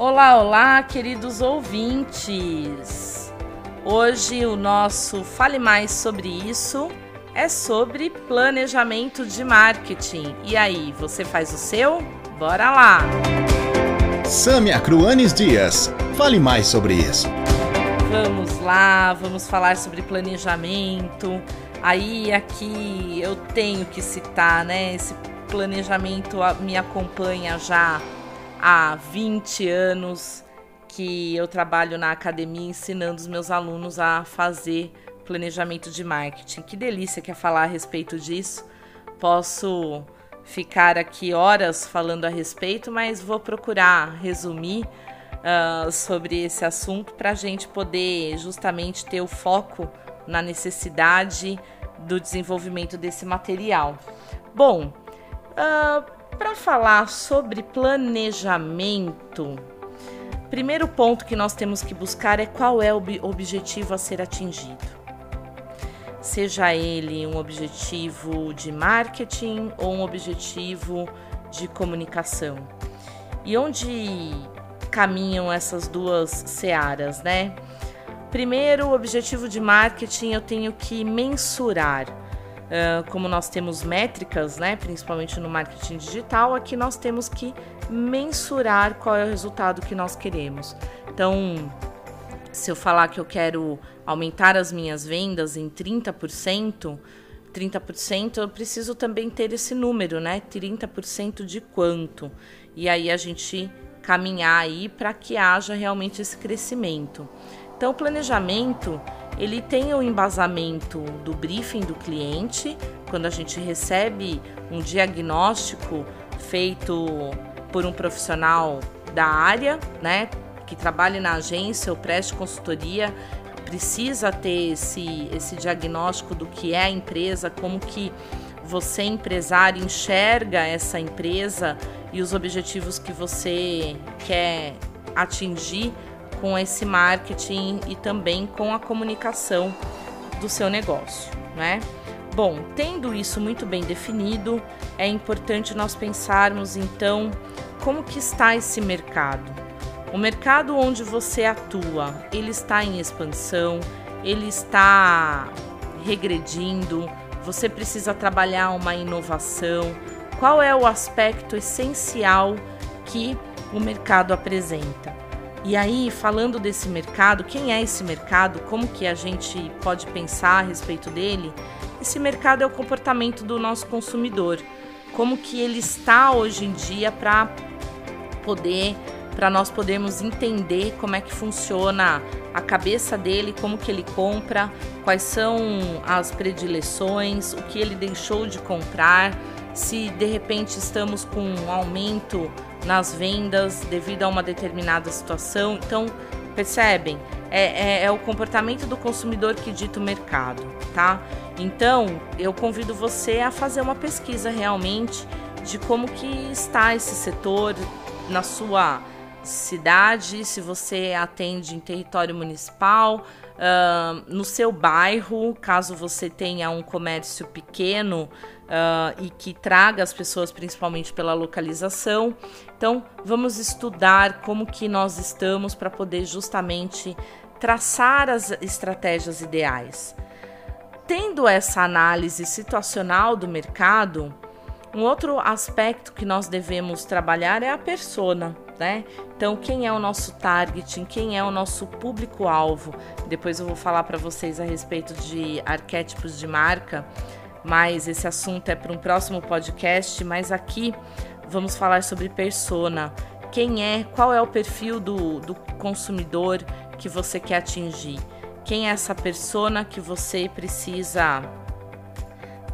Olá, olá, queridos ouvintes! Hoje o nosso Fale Mais sobre isso é sobre planejamento de marketing. E aí, você faz o seu? Bora lá! Samia Cruanes Dias, fale mais sobre isso. Vamos lá, vamos falar sobre planejamento. Aí aqui eu tenho que citar, né? Esse planejamento me acompanha já há 20 anos que eu trabalho na academia ensinando os meus alunos a fazer planejamento de marketing. Que delícia que é falar a respeito disso. Posso ficar aqui horas falando a respeito, mas vou procurar resumir uh, sobre esse assunto para a gente poder justamente ter o foco na necessidade do desenvolvimento desse material. Bom, uh, para falar sobre planejamento, primeiro ponto que nós temos que buscar é qual é o objetivo a ser atingido. Seja ele um objetivo de marketing ou um objetivo de comunicação. E onde caminham essas duas searas, né? Primeiro, o objetivo de marketing eu tenho que mensurar. Como nós temos métricas, né, principalmente no marketing digital, aqui nós temos que mensurar qual é o resultado que nós queremos. Então, se eu falar que eu quero aumentar as minhas vendas em 30%, 30% eu preciso também ter esse número, né? 30% de quanto? E aí a gente caminhar aí para que haja realmente esse crescimento. Então, o planejamento ele tem o embasamento do briefing do cliente, quando a gente recebe um diagnóstico feito por um profissional da área, né, que trabalhe na agência ou preste consultoria, precisa ter esse, esse diagnóstico do que é a empresa, como que você, empresário, enxerga essa empresa e os objetivos que você quer atingir com esse marketing e também com a comunicação do seu negócio, né? Bom, tendo isso muito bem definido, é importante nós pensarmos então como que está esse mercado. O mercado onde você atua, ele está em expansão, ele está regredindo, você precisa trabalhar uma inovação. Qual é o aspecto essencial que o mercado apresenta? E aí, falando desse mercado, quem é esse mercado? Como que a gente pode pensar a respeito dele? Esse mercado é o comportamento do nosso consumidor. Como que ele está hoje em dia para poder para nós podermos entender como é que funciona a cabeça dele, como que ele compra, quais são as predileções, o que ele deixou de comprar, se de repente estamos com um aumento nas vendas devido a uma determinada situação. Então, percebem? É, é, é, o comportamento do consumidor que dita o mercado, tá? Então, eu convido você a fazer uma pesquisa realmente de como que está esse setor na sua cidade, se você atende em território municipal, uh, no seu bairro, caso você tenha um comércio pequeno uh, e que traga as pessoas principalmente pela localização. Então, vamos estudar como que nós estamos para poder justamente traçar as estratégias ideais. Tendo essa análise situacional do mercado, um outro aspecto que nós devemos trabalhar é a persona né? Então, quem é o nosso target, quem é o nosso público-alvo? Depois eu vou falar para vocês a respeito de arquétipos de marca, mas esse assunto é para um próximo podcast. Mas aqui vamos falar sobre persona. Quem é, qual é o perfil do, do consumidor que você quer atingir? Quem é essa persona que você precisa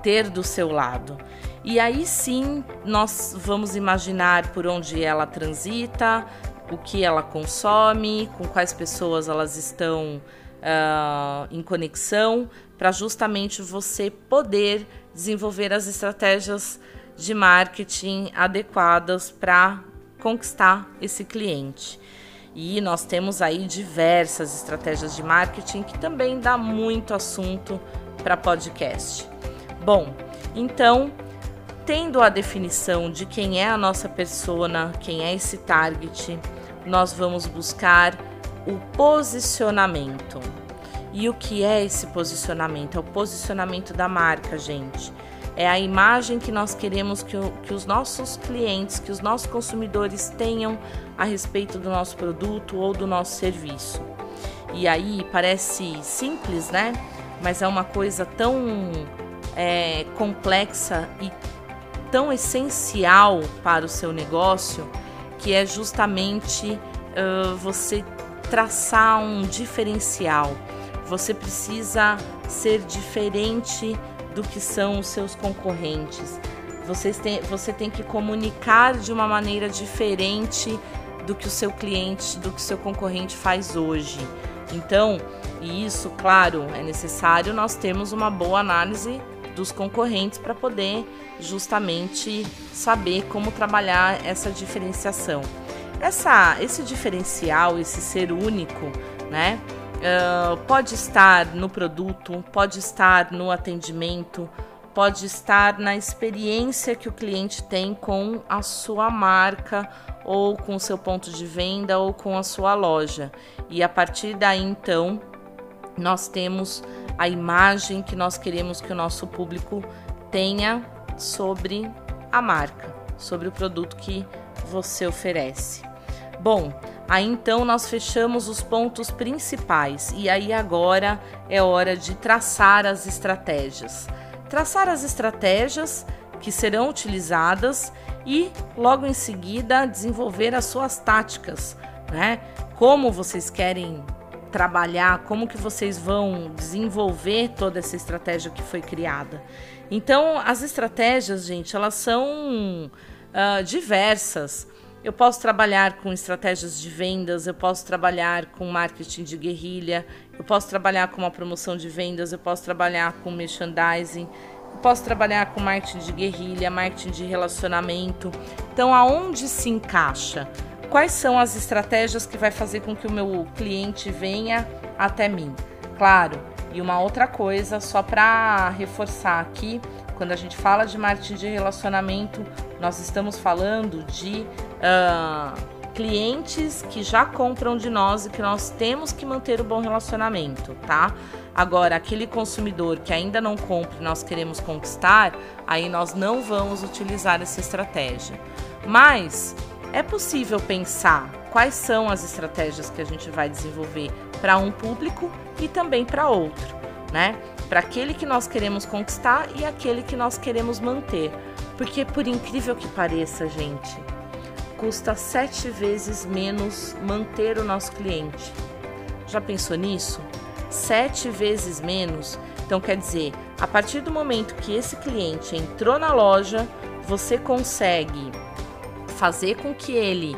ter do seu lado? E aí sim nós vamos imaginar por onde ela transita, o que ela consome, com quais pessoas elas estão uh, em conexão, para justamente você poder desenvolver as estratégias de marketing adequadas para conquistar esse cliente. E nós temos aí diversas estratégias de marketing que também dá muito assunto para podcast. Bom, então tendo a definição de quem é a nossa persona, quem é esse target, nós vamos buscar o posicionamento. E o que é esse posicionamento? É o posicionamento da marca, gente. É a imagem que nós queremos que, o, que os nossos clientes, que os nossos consumidores tenham a respeito do nosso produto ou do nosso serviço. E aí parece simples, né? Mas é uma coisa tão é, complexa e tão essencial para o seu negócio que é justamente uh, você traçar um diferencial. Você precisa ser diferente do que são os seus concorrentes. Você tem, você tem que comunicar de uma maneira diferente do que o seu cliente, do que o seu concorrente faz hoje. Então, isso, claro, é necessário nós termos uma boa análise dos concorrentes para poder justamente saber como trabalhar essa diferenciação. Essa, esse diferencial, esse ser único, né? Uh, pode estar no produto, pode estar no atendimento, pode estar na experiência que o cliente tem com a sua marca ou com o seu ponto de venda ou com a sua loja. E a partir daí então nós temos a imagem que nós queremos que o nosso público tenha sobre a marca, sobre o produto que você oferece. Bom, aí então nós fechamos os pontos principais e aí agora é hora de traçar as estratégias. Traçar as estratégias que serão utilizadas e logo em seguida desenvolver as suas táticas, né? Como vocês querem trabalhar, como que vocês vão desenvolver toda essa estratégia que foi criada. Então, as estratégias, gente, elas são uh, diversas. Eu posso trabalhar com estratégias de vendas, eu posso trabalhar com marketing de guerrilha, eu posso trabalhar com uma promoção de vendas, eu posso trabalhar com merchandising, eu posso trabalhar com marketing de guerrilha, marketing de relacionamento. Então, aonde se encaixa? Quais são as estratégias que vai fazer com que o meu cliente venha até mim. Claro, e uma outra coisa, só para reforçar aqui, quando a gente fala de marketing de relacionamento, nós estamos falando de uh, clientes que já compram de nós e que nós temos que manter o bom relacionamento, tá? Agora, aquele consumidor que ainda não compra e nós queremos conquistar, aí nós não vamos utilizar essa estratégia. Mas é possível pensar quais são as estratégias que a gente vai desenvolver para um público e também para outro, né? Para aquele que nós queremos conquistar e aquele que nós queremos manter. Porque, por incrível que pareça, gente, custa sete vezes menos manter o nosso cliente. Já pensou nisso? Sete vezes menos. Então, quer dizer, a partir do momento que esse cliente entrou na loja, você consegue fazer com que ele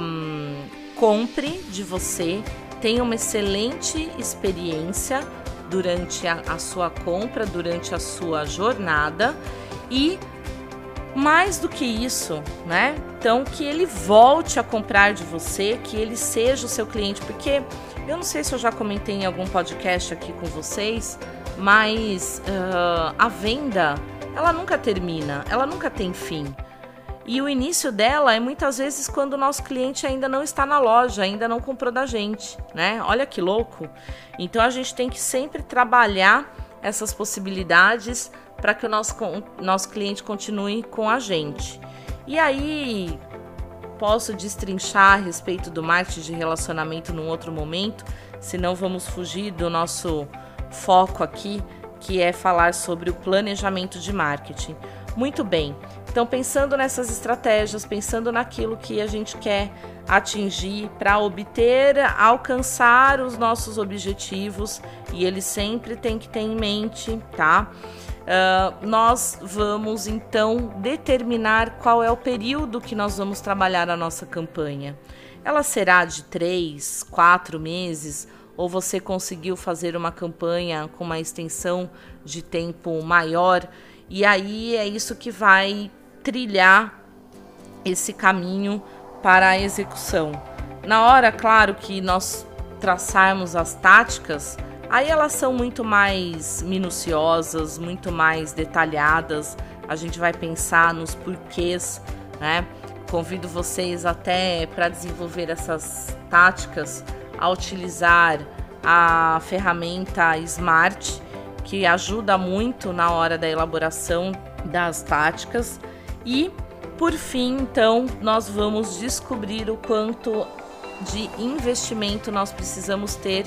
um, compre de você, tenha uma excelente experiência durante a, a sua compra, durante a sua jornada e mais do que isso, né? Então, que ele volte a comprar de você, que ele seja o seu cliente, porque eu não sei se eu já comentei em algum podcast aqui com vocês, mas uh, a venda ela nunca termina, ela nunca tem fim. E o início dela é muitas vezes quando o nosso cliente ainda não está na loja, ainda não comprou da gente, né? Olha que louco. Então a gente tem que sempre trabalhar essas possibilidades para que o nosso, nosso cliente continue com a gente. E aí posso destrinchar a respeito do marketing de relacionamento num outro momento, senão vamos fugir do nosso foco aqui, que é falar sobre o planejamento de marketing. Muito bem. Então, pensando nessas estratégias, pensando naquilo que a gente quer atingir para obter, alcançar os nossos objetivos, e ele sempre tem que ter em mente, tá? Uh, nós vamos então determinar qual é o período que nós vamos trabalhar a nossa campanha. Ela será de três, quatro meses, ou você conseguiu fazer uma campanha com uma extensão de tempo maior? E aí é isso que vai trilhar esse caminho para a execução. Na hora, claro, que nós traçarmos as táticas, aí elas são muito mais minuciosas, muito mais detalhadas. A gente vai pensar nos porquês, né? convido vocês até para desenvolver essas táticas a utilizar a ferramenta Smart, que ajuda muito na hora da elaboração das táticas. E por fim, então, nós vamos descobrir o quanto de investimento nós precisamos ter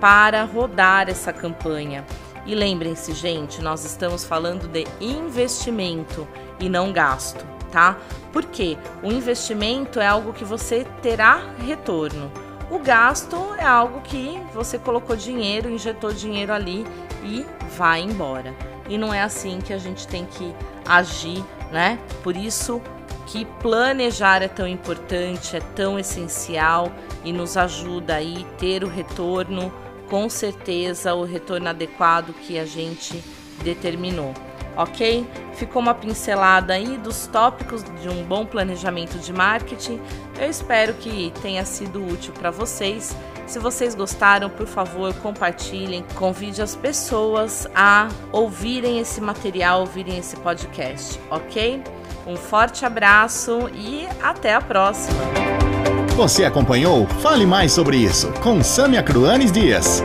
para rodar essa campanha. E lembrem-se, gente, nós estamos falando de investimento e não gasto, tá? Porque o investimento é algo que você terá retorno. O gasto é algo que você colocou dinheiro, injetou dinheiro ali e vai embora. E não é assim que a gente tem que agir, né? Por isso que planejar é tão importante, é tão essencial e nos ajuda aí ter o retorno, com certeza o retorno adequado que a gente determinou. Ok? Ficou uma pincelada aí dos tópicos de um bom planejamento de marketing. Eu espero que tenha sido útil para vocês. Se vocês gostaram, por favor, compartilhem, convide as pessoas a ouvirem esse material, ouvirem esse podcast, ok? Um forte abraço e até a próxima! Você acompanhou Fale Mais sobre isso com Samia Cruanes Dias.